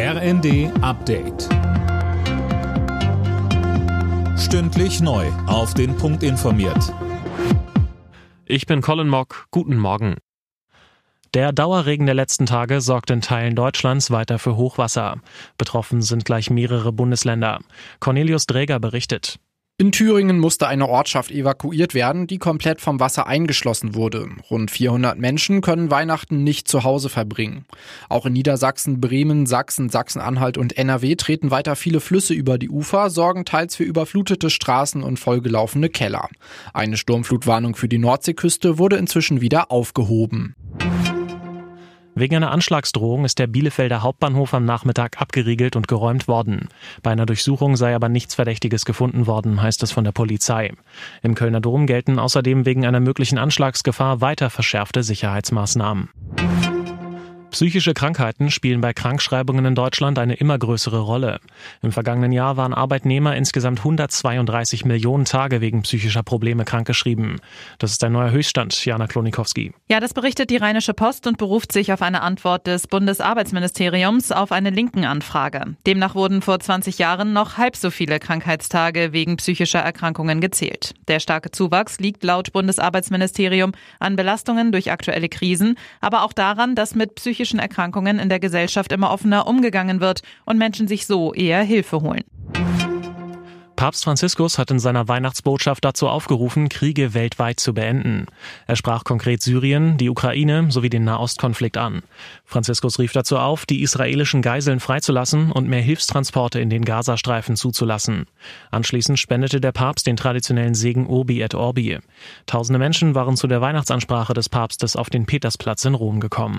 RND Update. Stündlich neu. Auf den Punkt informiert. Ich bin Colin Mock. Guten Morgen. Der Dauerregen der letzten Tage sorgt in Teilen Deutschlands weiter für Hochwasser. Betroffen sind gleich mehrere Bundesländer. Cornelius Dräger berichtet. In Thüringen musste eine Ortschaft evakuiert werden, die komplett vom Wasser eingeschlossen wurde. Rund 400 Menschen können Weihnachten nicht zu Hause verbringen. Auch in Niedersachsen, Bremen, Sachsen, Sachsen-Anhalt und NRW treten weiter viele Flüsse über die Ufer, sorgen teils für überflutete Straßen und vollgelaufene Keller. Eine Sturmflutwarnung für die Nordseeküste wurde inzwischen wieder aufgehoben. Wegen einer Anschlagsdrohung ist der Bielefelder Hauptbahnhof am Nachmittag abgeriegelt und geräumt worden. Bei einer Durchsuchung sei aber nichts Verdächtiges gefunden worden, heißt es von der Polizei. Im Kölner Dom gelten außerdem wegen einer möglichen Anschlagsgefahr weiter verschärfte Sicherheitsmaßnahmen. Psychische Krankheiten spielen bei Krankschreibungen in Deutschland eine immer größere Rolle. Im vergangenen Jahr waren Arbeitnehmer insgesamt 132 Millionen Tage wegen psychischer Probleme krankgeschrieben. Das ist ein neuer Höchststand, Jana Klonikowski. Ja, das berichtet die Rheinische Post und beruft sich auf eine Antwort des Bundesarbeitsministeriums auf eine linken Anfrage. Demnach wurden vor 20 Jahren noch halb so viele Krankheitstage wegen psychischer Erkrankungen gezählt. Der starke Zuwachs liegt laut Bundesarbeitsministerium an Belastungen durch aktuelle Krisen, aber auch daran, dass mit psychischen psychischen Erkrankungen in der Gesellschaft immer offener umgegangen wird und Menschen sich so eher Hilfe holen. Papst Franziskus hat in seiner Weihnachtsbotschaft dazu aufgerufen, Kriege weltweit zu beenden. Er sprach konkret Syrien, die Ukraine sowie den Nahostkonflikt an. Franziskus rief dazu auf, die israelischen Geiseln freizulassen und mehr Hilfstransporte in den Gazastreifen zuzulassen. Anschließend spendete der Papst den traditionellen Segen Urbi et Orbi. Tausende Menschen waren zu der Weihnachtsansprache des Papstes auf den Petersplatz in Rom gekommen.